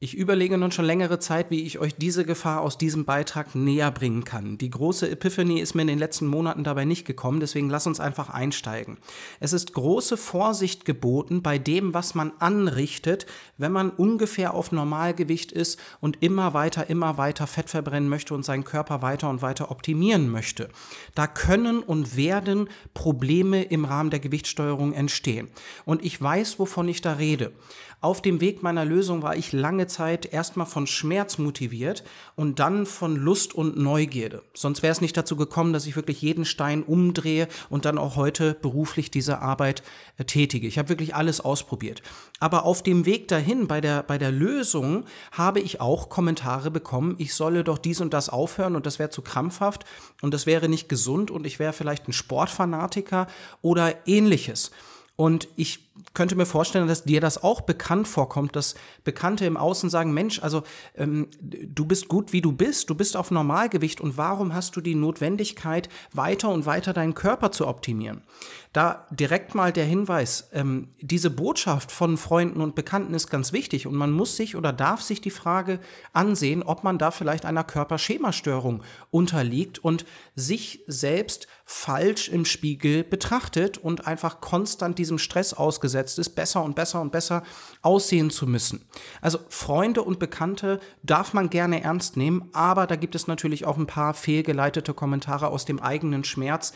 Ich überlege nun schon längere Zeit, wie ich euch diese Gefahr aus diesem Beitrag näher bringen kann. Die große Epiphany ist mir in den letzten Monaten dabei nicht gekommen, deswegen lass uns einfach einsteigen. Es ist große Vorsicht geboten bei dem, was man anrichtet, wenn man ungefähr auf Normalgewicht ist und immer weiter, immer weiter Fett verbrennen möchte und seinen Körper weiter und weiter optimieren möchte. Da können und werden Probleme im Rahmen der Gewichtssteuerung entstehen. Und ich weiß, wovon ich da rede. Auf dem Weg meiner Lösung war ich lange Zeit erstmal von Schmerz motiviert und dann von Lust und Neugierde. Sonst wäre es nicht dazu gekommen, dass ich wirklich jeden Stein umdrehe und dann auch heute beruflich diese Arbeit äh, tätige. Ich habe wirklich alles ausprobiert. Aber auf dem Weg dahin, bei der, bei der Lösung, habe ich auch Kommentare bekommen, ich solle doch dies und das aufhören und das wäre zu krampfhaft und das wäre nicht gesund und ich wäre vielleicht ein Sportfanatiker oder ähnliches. Und ich könnte mir vorstellen, dass dir das auch bekannt vorkommt, dass Bekannte im Außen sagen, Mensch, also ähm, du bist gut, wie du bist, du bist auf Normalgewicht und warum hast du die Notwendigkeit, weiter und weiter deinen Körper zu optimieren? Da direkt mal der Hinweis, ähm, diese Botschaft von Freunden und Bekannten ist ganz wichtig und man muss sich oder darf sich die Frage ansehen, ob man da vielleicht einer Körperschemastörung unterliegt und sich selbst falsch im Spiegel betrachtet und einfach konstant diesem Stress ausgesetzt ist, besser und besser und besser aussehen zu müssen. Also Freunde und Bekannte darf man gerne ernst nehmen, aber da gibt es natürlich auch ein paar fehlgeleitete Kommentare aus dem eigenen Schmerz,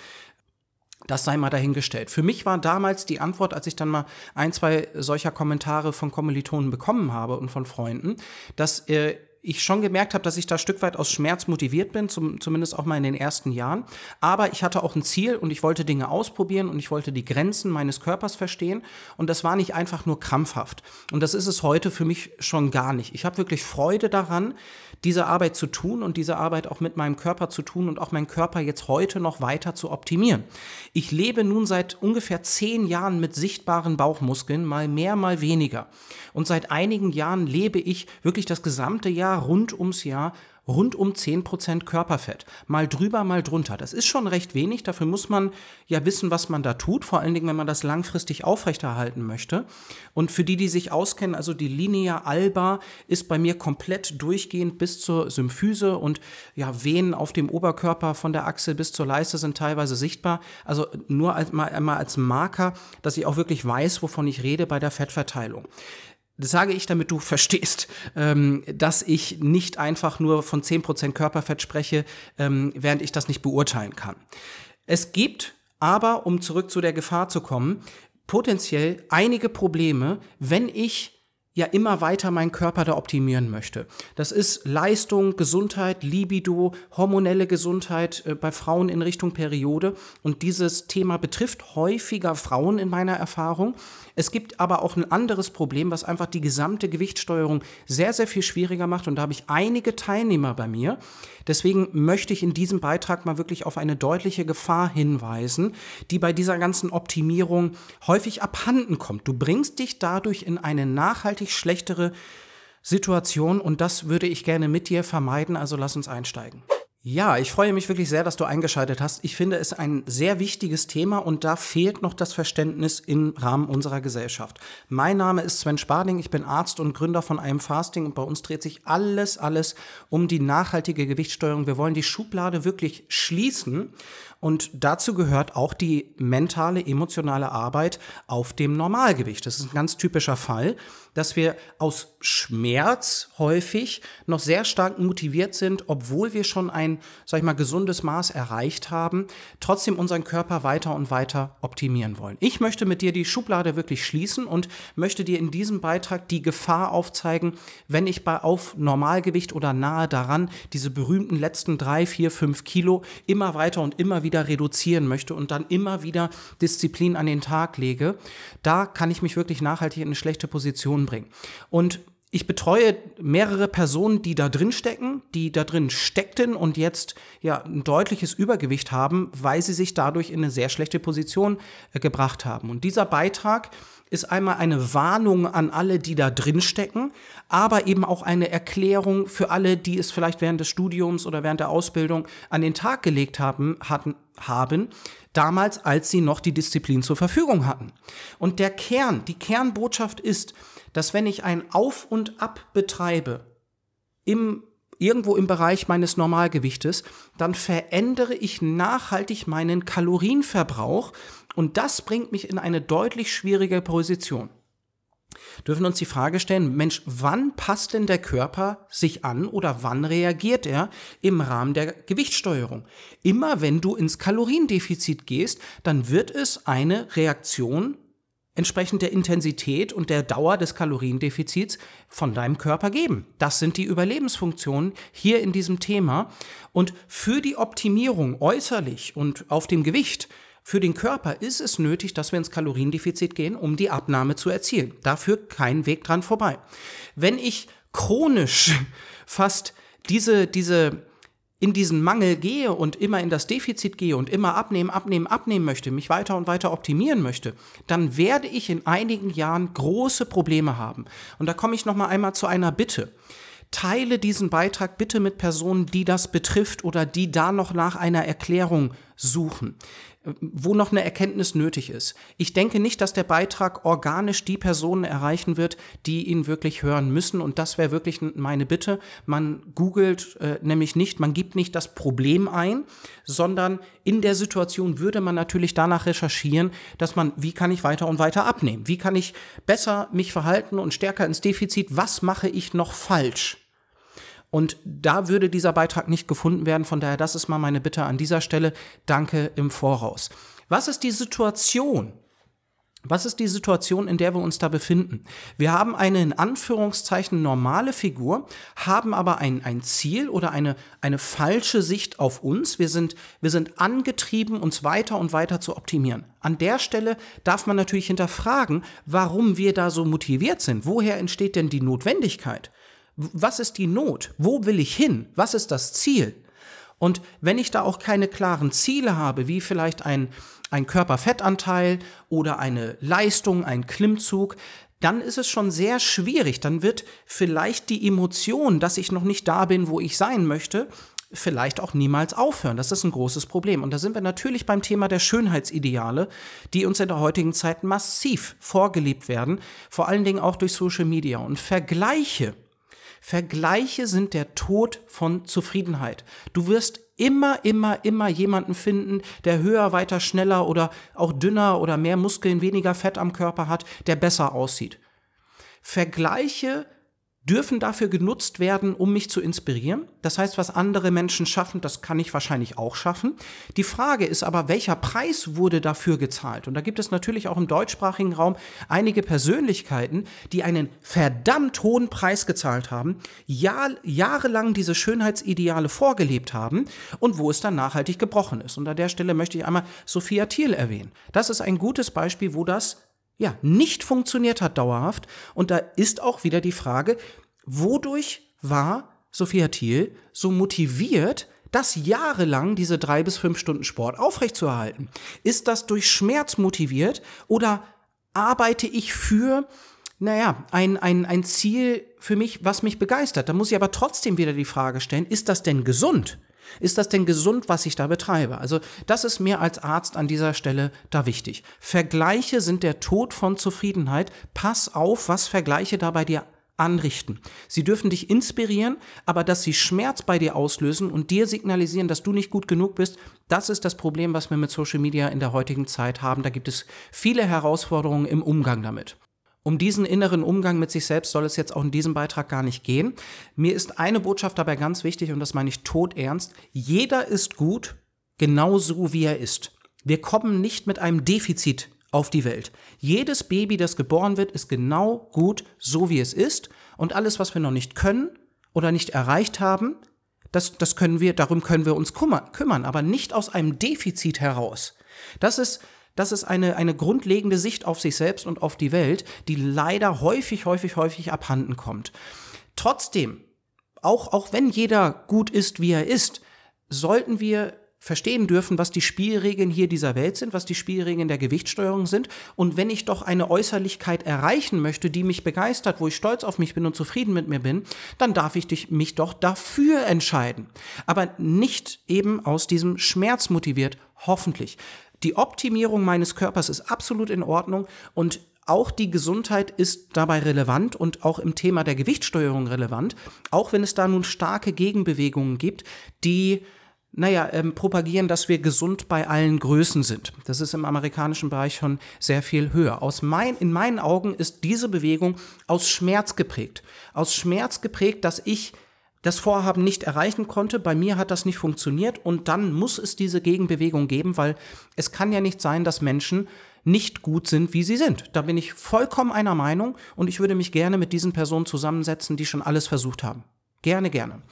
das sei mal dahingestellt. Für mich war damals die Antwort, als ich dann mal ein, zwei solcher Kommentare von Kommilitonen bekommen habe und von Freunden, dass äh, ich schon gemerkt habe, dass ich da Stück weit aus Schmerz motiviert bin, zum, zumindest auch mal in den ersten Jahren. Aber ich hatte auch ein Ziel und ich wollte Dinge ausprobieren und ich wollte die Grenzen meines Körpers verstehen. Und das war nicht einfach nur krampfhaft. Und das ist es heute für mich schon gar nicht. Ich habe wirklich Freude daran, diese Arbeit zu tun und diese Arbeit auch mit meinem Körper zu tun und auch meinen Körper jetzt heute noch weiter zu optimieren. Ich lebe nun seit ungefähr zehn Jahren mit sichtbaren Bauchmuskeln, mal mehr, mal weniger. Und seit einigen Jahren lebe ich wirklich das gesamte Jahr rund ums Jahr rund um 10% Körperfett. Mal drüber, mal drunter. Das ist schon recht wenig. Dafür muss man ja wissen, was man da tut. Vor allen Dingen, wenn man das langfristig aufrechterhalten möchte. Und für die, die sich auskennen, also die Linea alba ist bei mir komplett durchgehend bis zur Symphyse und ja, Venen auf dem Oberkörper von der Achsel bis zur Leiste sind teilweise sichtbar. Also nur als, mal, mal als Marker, dass ich auch wirklich weiß, wovon ich rede bei der Fettverteilung. Das sage ich, damit du verstehst, ähm, dass ich nicht einfach nur von 10% Körperfett spreche, ähm, während ich das nicht beurteilen kann. Es gibt aber, um zurück zu der Gefahr zu kommen, potenziell einige Probleme, wenn ich ja immer weiter meinen Körper da optimieren möchte. Das ist Leistung, Gesundheit, Libido, hormonelle Gesundheit äh, bei Frauen in Richtung Periode. Und dieses Thema betrifft häufiger Frauen in meiner Erfahrung. Es gibt aber auch ein anderes Problem, was einfach die gesamte Gewichtssteuerung sehr, sehr viel schwieriger macht. Und da habe ich einige Teilnehmer bei mir. Deswegen möchte ich in diesem Beitrag mal wirklich auf eine deutliche Gefahr hinweisen, die bei dieser ganzen Optimierung häufig abhanden kommt. Du bringst dich dadurch in eine nachhaltig schlechtere Situation und das würde ich gerne mit dir vermeiden. Also lass uns einsteigen. Ja, ich freue mich wirklich sehr, dass du eingeschaltet hast. Ich finde es ein sehr wichtiges Thema und da fehlt noch das Verständnis im Rahmen unserer Gesellschaft. Mein Name ist Sven Sparding, ich bin Arzt und Gründer von einem Fasting und bei uns dreht sich alles, alles um die nachhaltige Gewichtssteuerung. Wir wollen die Schublade wirklich schließen und dazu gehört auch die mentale, emotionale Arbeit auf dem Normalgewicht. Das ist ein ganz typischer Fall dass wir aus Schmerz häufig noch sehr stark motiviert sind, obwohl wir schon ein, sag ich mal, gesundes Maß erreicht haben, trotzdem unseren Körper weiter und weiter optimieren wollen. Ich möchte mit dir die Schublade wirklich schließen und möchte dir in diesem Beitrag die Gefahr aufzeigen, wenn ich bei auf Normalgewicht oder nahe daran diese berühmten letzten drei, vier, fünf Kilo immer weiter und immer wieder reduzieren möchte und dann immer wieder Disziplin an den Tag lege, da kann ich mich wirklich nachhaltig in eine schlechte Position bringen. Und ich betreue mehrere Personen, die da drin stecken, die da drin steckten und jetzt ja ein deutliches Übergewicht haben, weil sie sich dadurch in eine sehr schlechte Position äh, gebracht haben. Und dieser Beitrag ist einmal eine Warnung an alle, die da drin stecken, aber eben auch eine Erklärung für alle, die es vielleicht während des Studiums oder während der Ausbildung an den Tag gelegt haben, hatten, haben, damals, als sie noch die Disziplin zur Verfügung hatten. Und der Kern, die Kernbotschaft ist, dass wenn ich ein Auf und Ab betreibe, im irgendwo im Bereich meines Normalgewichtes, dann verändere ich nachhaltig meinen Kalorienverbrauch und das bringt mich in eine deutlich schwierige Position dürfen uns die Frage stellen, Mensch, wann passt denn der Körper sich an oder wann reagiert er im Rahmen der Gewichtssteuerung? Immer wenn du ins Kaloriendefizit gehst, dann wird es eine Reaktion entsprechend der Intensität und der Dauer des Kaloriendefizits von deinem Körper geben. Das sind die Überlebensfunktionen hier in diesem Thema. Und für die Optimierung äußerlich und auf dem Gewicht für den Körper ist es nötig, dass wir ins Kaloriendefizit gehen, um die Abnahme zu erzielen. Dafür kein Weg dran vorbei. Wenn ich chronisch fast diese, diese, in diesen Mangel gehe und immer in das Defizit gehe und immer abnehmen, abnehmen, abnehmen möchte, mich weiter und weiter optimieren möchte, dann werde ich in einigen Jahren große Probleme haben. Und da komme ich noch mal einmal zu einer Bitte. Teile diesen Beitrag bitte mit Personen, die das betrifft oder die da noch nach einer Erklärung suchen wo noch eine Erkenntnis nötig ist. Ich denke nicht, dass der Beitrag organisch die Personen erreichen wird, die ihn wirklich hören müssen. Und das wäre wirklich meine Bitte. Man googelt äh, nämlich nicht, man gibt nicht das Problem ein, sondern in der Situation würde man natürlich danach recherchieren, dass man, wie kann ich weiter und weiter abnehmen? Wie kann ich besser mich verhalten und stärker ins Defizit? Was mache ich noch falsch? Und da würde dieser Beitrag nicht gefunden werden. Von daher, das ist mal meine Bitte an dieser Stelle. Danke im Voraus. Was ist die Situation? Was ist die Situation, in der wir uns da befinden? Wir haben eine in Anführungszeichen normale Figur, haben aber ein, ein Ziel oder eine, eine falsche Sicht auf uns. Wir sind, wir sind angetrieben, uns weiter und weiter zu optimieren. An der Stelle darf man natürlich hinterfragen, warum wir da so motiviert sind. Woher entsteht denn die Notwendigkeit? Was ist die Not? Wo will ich hin? Was ist das Ziel? Und wenn ich da auch keine klaren Ziele habe, wie vielleicht ein, ein Körperfettanteil oder eine Leistung, ein Klimmzug, dann ist es schon sehr schwierig. Dann wird vielleicht die Emotion, dass ich noch nicht da bin, wo ich sein möchte, vielleicht auch niemals aufhören. Das ist ein großes Problem. Und da sind wir natürlich beim Thema der Schönheitsideale, die uns in der heutigen Zeit massiv vorgelebt werden, vor allen Dingen auch durch Social Media. Und Vergleiche Vergleiche sind der Tod von Zufriedenheit. Du wirst immer, immer, immer jemanden finden, der höher, weiter, schneller oder auch dünner oder mehr Muskeln, weniger Fett am Körper hat, der besser aussieht. Vergleiche dürfen dafür genutzt werden, um mich zu inspirieren. Das heißt, was andere Menschen schaffen, das kann ich wahrscheinlich auch schaffen. Die Frage ist aber, welcher Preis wurde dafür gezahlt? Und da gibt es natürlich auch im deutschsprachigen Raum einige Persönlichkeiten, die einen verdammt hohen Preis gezahlt haben, Jahr, jahrelang diese Schönheitsideale vorgelebt haben und wo es dann nachhaltig gebrochen ist. Und an der Stelle möchte ich einmal Sophia Thiel erwähnen. Das ist ein gutes Beispiel, wo das ja, nicht funktioniert hat dauerhaft. Und da ist auch wieder die Frage, wodurch war Sophia Thiel so motiviert, das jahrelang diese drei bis fünf Stunden Sport aufrechtzuerhalten? Ist das durch Schmerz motiviert oder arbeite ich für, naja, ein, ein, ein Ziel für mich, was mich begeistert? Da muss ich aber trotzdem wieder die Frage stellen, ist das denn gesund? Ist das denn gesund, was ich da betreibe? Also das ist mir als Arzt an dieser Stelle da wichtig. Vergleiche sind der Tod von Zufriedenheit. Pass auf, was Vergleiche da bei dir anrichten. Sie dürfen dich inspirieren, aber dass sie Schmerz bei dir auslösen und dir signalisieren, dass du nicht gut genug bist, das ist das Problem, was wir mit Social Media in der heutigen Zeit haben. Da gibt es viele Herausforderungen im Umgang damit. Um diesen inneren Umgang mit sich selbst soll es jetzt auch in diesem Beitrag gar nicht gehen. Mir ist eine Botschaft dabei ganz wichtig und das meine ich todernst. Jeder ist gut, genauso wie er ist. Wir kommen nicht mit einem Defizit auf die Welt. Jedes Baby, das geboren wird, ist genau gut, so wie es ist. Und alles, was wir noch nicht können oder nicht erreicht haben, das, das können wir, darum können wir uns kümmern, aber nicht aus einem Defizit heraus. Das ist das ist eine, eine grundlegende Sicht auf sich selbst und auf die Welt, die leider häufig, häufig, häufig abhanden kommt. Trotzdem, auch, auch wenn jeder gut ist, wie er ist, sollten wir verstehen dürfen, was die Spielregeln hier dieser Welt sind, was die Spielregeln der Gewichtssteuerung sind. Und wenn ich doch eine Äußerlichkeit erreichen möchte, die mich begeistert, wo ich stolz auf mich bin und zufrieden mit mir bin, dann darf ich mich doch dafür entscheiden. Aber nicht eben aus diesem Schmerz motiviert, hoffentlich. Die Optimierung meines Körpers ist absolut in Ordnung und auch die Gesundheit ist dabei relevant und auch im Thema der Gewichtssteuerung relevant, auch wenn es da nun starke Gegenbewegungen gibt, die naja, ähm, propagieren, dass wir gesund bei allen Größen sind. Das ist im amerikanischen Bereich schon sehr viel höher. Aus mein, in meinen Augen ist diese Bewegung aus Schmerz geprägt. Aus Schmerz geprägt, dass ich das Vorhaben nicht erreichen konnte. Bei mir hat das nicht funktioniert und dann muss es diese Gegenbewegung geben, weil es kann ja nicht sein, dass Menschen nicht gut sind, wie sie sind. Da bin ich vollkommen einer Meinung und ich würde mich gerne mit diesen Personen zusammensetzen, die schon alles versucht haben. Gerne, gerne.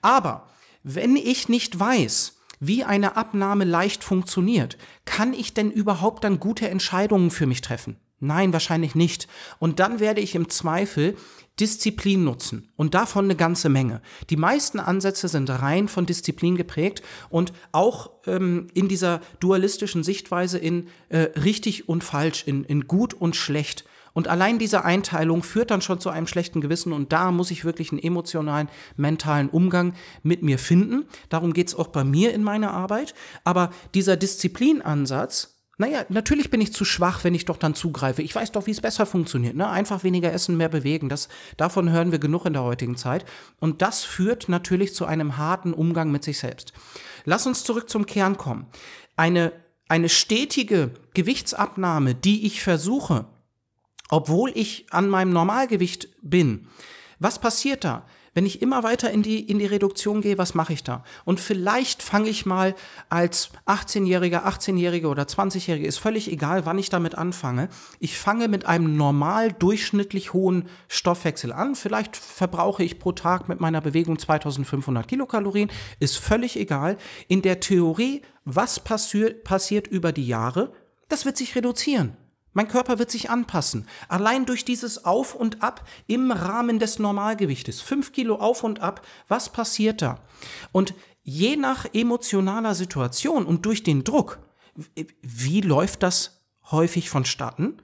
Aber wenn ich nicht weiß, wie eine Abnahme leicht funktioniert, kann ich denn überhaupt dann gute Entscheidungen für mich treffen? Nein, wahrscheinlich nicht. Und dann werde ich im Zweifel Disziplin nutzen und davon eine ganze Menge. Die meisten Ansätze sind rein von Disziplin geprägt und auch ähm, in dieser dualistischen Sichtweise in äh, richtig und falsch, in, in gut und schlecht. Und allein diese Einteilung führt dann schon zu einem schlechten Gewissen und da muss ich wirklich einen emotionalen, mentalen Umgang mit mir finden. Darum geht's auch bei mir in meiner Arbeit. Aber dieser Disziplinansatz, naja, natürlich bin ich zu schwach, wenn ich doch dann zugreife. Ich weiß doch, wie es besser funktioniert. Ne? Einfach weniger essen, mehr bewegen. Das, davon hören wir genug in der heutigen Zeit. Und das führt natürlich zu einem harten Umgang mit sich selbst. Lass uns zurück zum Kern kommen. Eine, eine stetige Gewichtsabnahme, die ich versuche, obwohl ich an meinem Normalgewicht bin. Was passiert da? Wenn ich immer weiter in die, in die Reduktion gehe, was mache ich da? Und vielleicht fange ich mal als 18-Jähriger, 18-Jährige oder 20-Jährige, ist völlig egal, wann ich damit anfange. Ich fange mit einem normal durchschnittlich hohen Stoffwechsel an. Vielleicht verbrauche ich pro Tag mit meiner Bewegung 2500 Kilokalorien, ist völlig egal. In der Theorie, was passiert, passiert über die Jahre? Das wird sich reduzieren. Mein Körper wird sich anpassen. Allein durch dieses Auf und Ab im Rahmen des Normalgewichtes. Fünf Kilo auf und ab. Was passiert da? Und je nach emotionaler Situation und durch den Druck, wie läuft das häufig vonstatten?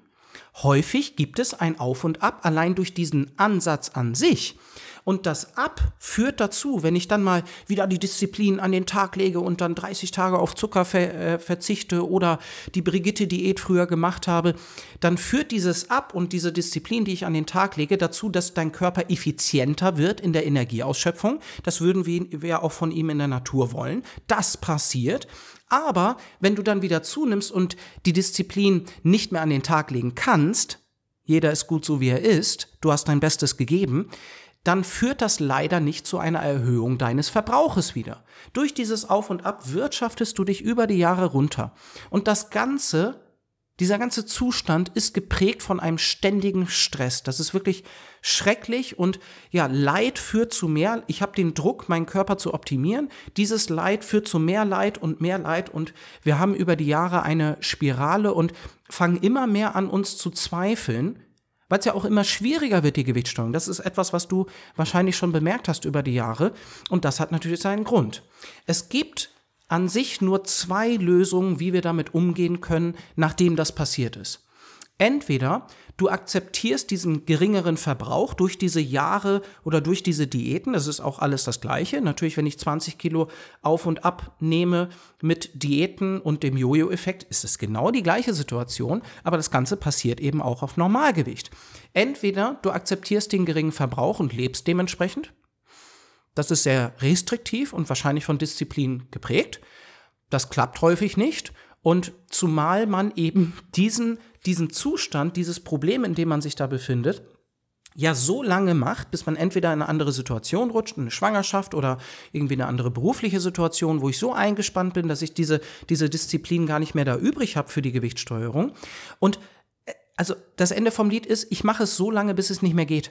Häufig gibt es ein Auf und Ab allein durch diesen Ansatz an sich. Und das Ab führt dazu, wenn ich dann mal wieder die Disziplin an den Tag lege und dann 30 Tage auf Zucker ver äh, verzichte oder die Brigitte-Diät früher gemacht habe, dann führt dieses Ab und diese Disziplin, die ich an den Tag lege, dazu, dass dein Körper effizienter wird in der Energieausschöpfung. Das würden wir auch von ihm in der Natur wollen. Das passiert. Aber wenn du dann wieder zunimmst und die Disziplin nicht mehr an den Tag legen kannst, jeder ist gut so wie er ist, du hast dein Bestes gegeben, dann führt das leider nicht zu einer Erhöhung deines Verbrauches wieder. Durch dieses Auf und Ab wirtschaftest du dich über die Jahre runter. Und das Ganze, dieser ganze Zustand ist geprägt von einem ständigen Stress. Das ist wirklich schrecklich und ja, Leid führt zu mehr. Ich habe den Druck, meinen Körper zu optimieren. Dieses Leid führt zu mehr Leid und mehr Leid und wir haben über die Jahre eine Spirale und fangen immer mehr an uns zu zweifeln, weil es ja auch immer schwieriger wird, die Gewichtssteuerung. Das ist etwas, was du wahrscheinlich schon bemerkt hast über die Jahre. Und das hat natürlich seinen Grund. Es gibt an sich nur zwei Lösungen, wie wir damit umgehen können, nachdem das passiert ist. Entweder du akzeptierst diesen geringeren Verbrauch durch diese Jahre oder durch diese Diäten, das ist auch alles das Gleiche. Natürlich, wenn ich 20 Kilo auf und ab nehme mit Diäten und dem Jojo-Effekt, ist es genau die gleiche Situation, aber das Ganze passiert eben auch auf Normalgewicht. Entweder du akzeptierst den geringen Verbrauch und lebst dementsprechend. Das ist sehr restriktiv und wahrscheinlich von Disziplin geprägt. Das klappt häufig nicht. Und zumal man eben diesen diesen Zustand, dieses Problem, in dem man sich da befindet, ja so lange macht, bis man entweder in eine andere Situation rutscht, eine Schwangerschaft oder irgendwie eine andere berufliche Situation, wo ich so eingespannt bin, dass ich diese, diese Disziplin gar nicht mehr da übrig habe für die Gewichtssteuerung. Und äh, also das Ende vom Lied ist, ich mache es so lange, bis es nicht mehr geht.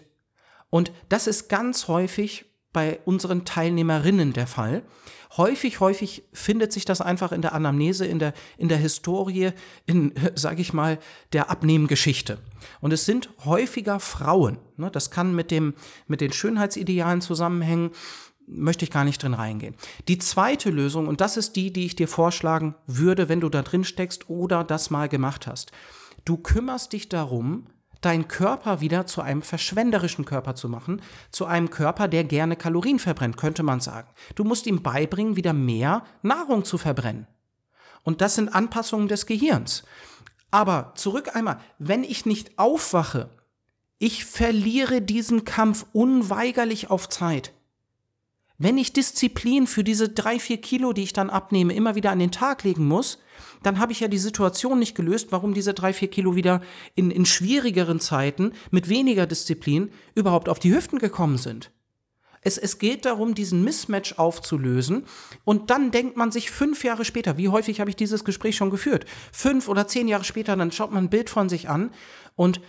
Und das ist ganz häufig bei unseren Teilnehmerinnen der Fall. Häufig, häufig findet sich das einfach in der Anamnese, in der, in der Historie, in, sage ich mal, der Abnehmgeschichte. Und es sind häufiger Frauen. Ne? Das kann mit, dem, mit den Schönheitsidealen zusammenhängen. möchte ich gar nicht drin reingehen. Die zweite Lösung, und das ist die, die ich dir vorschlagen würde, wenn du da drin steckst oder das mal gemacht hast. Du kümmerst dich darum, deinen Körper wieder zu einem verschwenderischen Körper zu machen, zu einem Körper, der gerne Kalorien verbrennt, könnte man sagen. Du musst ihm beibringen, wieder mehr Nahrung zu verbrennen. Und das sind Anpassungen des Gehirns. Aber zurück einmal, wenn ich nicht aufwache, ich verliere diesen Kampf unweigerlich auf Zeit. Wenn ich Disziplin für diese drei, vier Kilo, die ich dann abnehme, immer wieder an den Tag legen muss, dann habe ich ja die Situation nicht gelöst, warum diese drei, vier Kilo wieder in, in schwierigeren Zeiten mit weniger Disziplin überhaupt auf die Hüften gekommen sind. Es, es geht darum, diesen Mismatch aufzulösen. Und dann denkt man sich fünf Jahre später, wie häufig habe ich dieses Gespräch schon geführt? Fünf oder zehn Jahre später, dann schaut man ein Bild von sich an und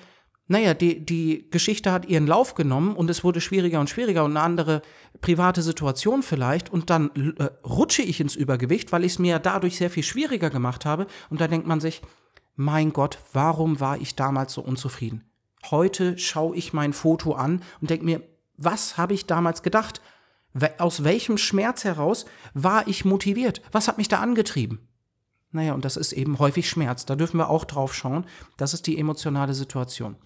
naja, die, die Geschichte hat ihren Lauf genommen und es wurde schwieriger und schwieriger und eine andere private Situation vielleicht und dann äh, rutsche ich ins Übergewicht, weil ich es mir dadurch sehr viel schwieriger gemacht habe und da denkt man sich, mein Gott, warum war ich damals so unzufrieden? Heute schaue ich mein Foto an und denke mir, was habe ich damals gedacht? Aus welchem Schmerz heraus war ich motiviert? Was hat mich da angetrieben? Naja, und das ist eben häufig Schmerz. Da dürfen wir auch drauf schauen. Das ist die emotionale Situation.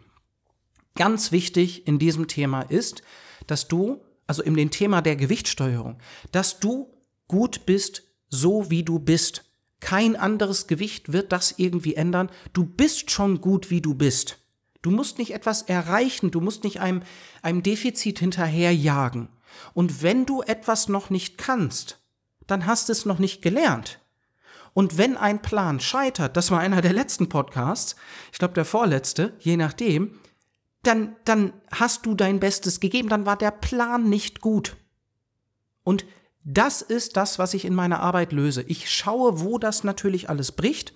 Ganz wichtig in diesem Thema ist, dass du, also in dem Thema der Gewichtsteuerung, dass du gut bist, so wie du bist. Kein anderes Gewicht wird das irgendwie ändern. Du bist schon gut, wie du bist. Du musst nicht etwas erreichen, du musst nicht einem, einem Defizit hinterherjagen. Und wenn du etwas noch nicht kannst, dann hast es noch nicht gelernt. Und wenn ein Plan scheitert, das war einer der letzten Podcasts, ich glaube der vorletzte, je nachdem, dann, dann hast du dein Bestes gegeben, dann war der Plan nicht gut. Und das ist das, was ich in meiner Arbeit löse. Ich schaue, wo das natürlich alles bricht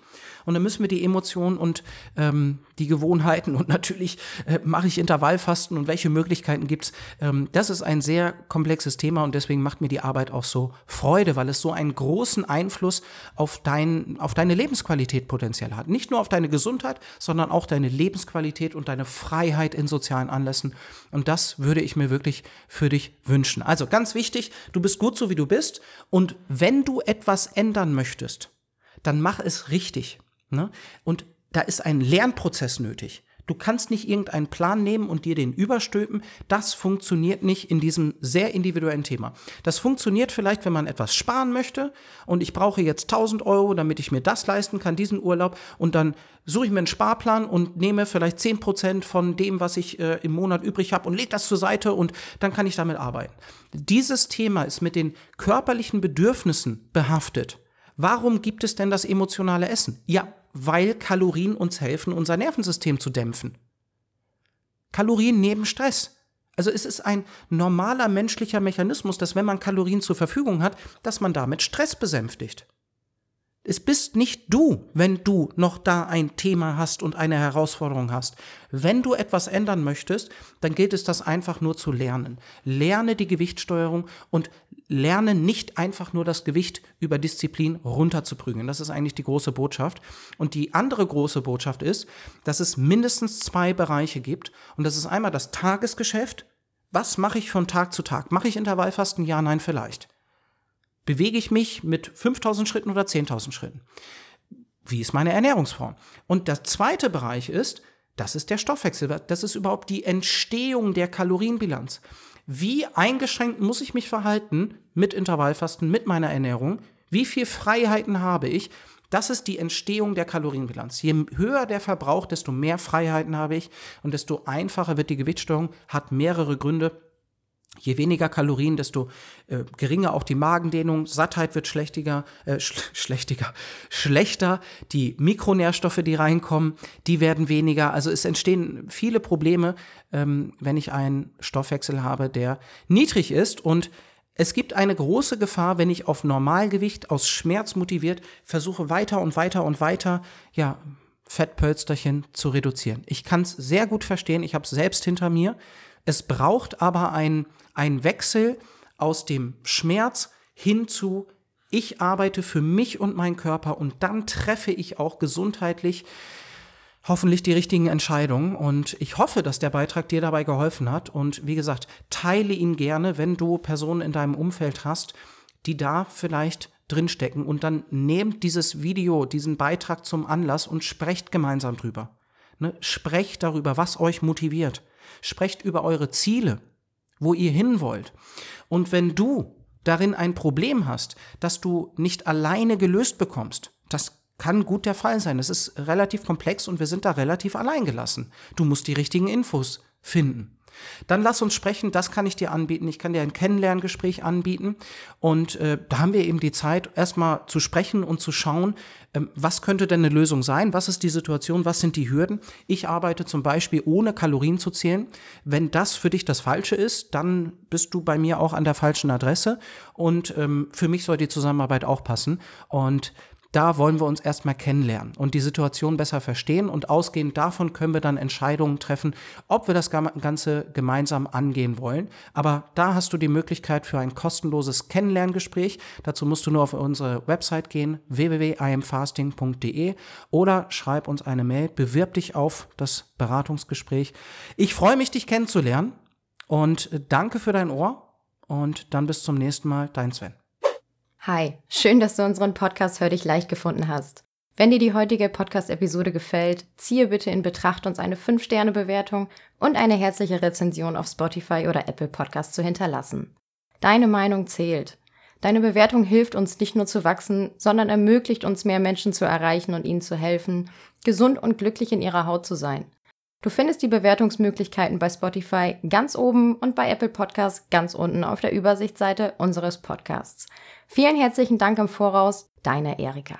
und dann müssen wir die Emotionen und ähm, die Gewohnheiten und natürlich äh, mache ich Intervallfasten und welche Möglichkeiten gibt's. Ähm, das ist ein sehr komplexes Thema und deswegen macht mir die Arbeit auch so Freude, weil es so einen großen Einfluss auf, dein, auf deine Lebensqualität potenziell hat. Nicht nur auf deine Gesundheit, sondern auch deine Lebensqualität und deine Freiheit in sozialen Anlässen. Und das würde ich mir wirklich für dich wünschen. Also ganz wichtig, du bist gut so wie du bist und wenn du etwas ändern möchtest, dann mach es richtig. Ne? Und da ist ein Lernprozess nötig. Du kannst nicht irgendeinen Plan nehmen und dir den überstülpen. Das funktioniert nicht in diesem sehr individuellen Thema. Das funktioniert vielleicht, wenn man etwas sparen möchte und ich brauche jetzt 1000 Euro, damit ich mir das leisten kann, diesen Urlaub. Und dann suche ich mir einen Sparplan und nehme vielleicht 10 Prozent von dem, was ich äh, im Monat übrig habe und lege das zur Seite und dann kann ich damit arbeiten. Dieses Thema ist mit den körperlichen Bedürfnissen behaftet. Warum gibt es denn das emotionale Essen? Ja, weil Kalorien uns helfen, unser Nervensystem zu dämpfen. Kalorien neben Stress. Also es ist ein normaler menschlicher Mechanismus, dass wenn man Kalorien zur Verfügung hat, dass man damit Stress besänftigt. Es bist nicht du, wenn du noch da ein Thema hast und eine Herausforderung hast. Wenn du etwas ändern möchtest, dann gilt es das einfach nur zu lernen. Lerne die Gewichtssteuerung und lerne nicht einfach nur das Gewicht über Disziplin runterzuprügeln. Das ist eigentlich die große Botschaft. Und die andere große Botschaft ist, dass es mindestens zwei Bereiche gibt. Und das ist einmal das Tagesgeschäft. Was mache ich von Tag zu Tag? Mache ich Intervallfasten? Ja, nein, vielleicht. Bewege ich mich mit 5000 Schritten oder 10.000 Schritten? Wie ist meine Ernährungsform? Und der zweite Bereich ist, das ist der Stoffwechsel. Das ist überhaupt die Entstehung der Kalorienbilanz. Wie eingeschränkt muss ich mich verhalten mit Intervallfasten, mit meiner Ernährung? Wie viel Freiheiten habe ich? Das ist die Entstehung der Kalorienbilanz. Je höher der Verbrauch, desto mehr Freiheiten habe ich und desto einfacher wird die Gewichtssteuerung, hat mehrere Gründe. Je weniger Kalorien, desto äh, geringer auch die Magendehnung, Sattheit wird schlechtiger, äh, sch schlechtiger, schlechter, die Mikronährstoffe, die reinkommen, die werden weniger. Also es entstehen viele Probleme, ähm, wenn ich einen Stoffwechsel habe, der niedrig ist und es gibt eine große Gefahr, wenn ich auf Normalgewicht aus Schmerz motiviert versuche weiter und weiter und weiter, ja, Fettpölsterchen zu reduzieren. Ich kann es sehr gut verstehen, ich habe es selbst hinter mir. Es braucht aber ein, ein Wechsel aus dem Schmerz hin zu, ich arbeite für mich und meinen Körper und dann treffe ich auch gesundheitlich hoffentlich die richtigen Entscheidungen und ich hoffe, dass der Beitrag dir dabei geholfen hat und wie gesagt, teile ihn gerne, wenn du Personen in deinem Umfeld hast, die da vielleicht drinstecken und dann nehmt dieses Video, diesen Beitrag zum Anlass und sprecht gemeinsam drüber. Ne? Sprecht darüber, was euch motiviert. Sprecht über eure Ziele, wo ihr hin wollt. Und wenn du darin ein Problem hast, dass du nicht alleine gelöst bekommst, das kann gut der Fall sein. Es ist relativ komplex und wir sind da relativ alleingelassen. Du musst die richtigen Infos finden. Dann lass uns sprechen, das kann ich dir anbieten. Ich kann dir ein Kennenlerngespräch anbieten. Und äh, da haben wir eben die Zeit, erstmal zu sprechen und zu schauen, ähm, was könnte denn eine Lösung sein? Was ist die Situation? Was sind die Hürden? Ich arbeite zum Beispiel ohne Kalorien zu zählen. Wenn das für dich das Falsche ist, dann bist du bei mir auch an der falschen Adresse. Und ähm, für mich soll die Zusammenarbeit auch passen. Und da wollen wir uns erstmal kennenlernen und die Situation besser verstehen und ausgehend davon können wir dann Entscheidungen treffen, ob wir das Ganze gemeinsam angehen wollen. Aber da hast du die Möglichkeit für ein kostenloses Kennenlerngespräch. Dazu musst du nur auf unsere Website gehen, www.imfasting.de oder schreib uns eine Mail, bewirb dich auf das Beratungsgespräch. Ich freue mich, dich kennenzulernen und danke für dein Ohr und dann bis zum nächsten Mal, dein Sven. Hi, schön, dass du unseren Podcast Hör dich leicht gefunden hast. Wenn dir die heutige Podcast-Episode gefällt, ziehe bitte in Betracht, uns eine 5-Sterne-Bewertung und eine herzliche Rezension auf Spotify oder Apple Podcast zu hinterlassen. Deine Meinung zählt. Deine Bewertung hilft uns nicht nur zu wachsen, sondern ermöglicht uns mehr Menschen zu erreichen und ihnen zu helfen, gesund und glücklich in ihrer Haut zu sein. Du findest die Bewertungsmöglichkeiten bei Spotify ganz oben und bei Apple Podcasts ganz unten auf der Übersichtsseite unseres Podcasts. Vielen herzlichen Dank im Voraus, deine Erika.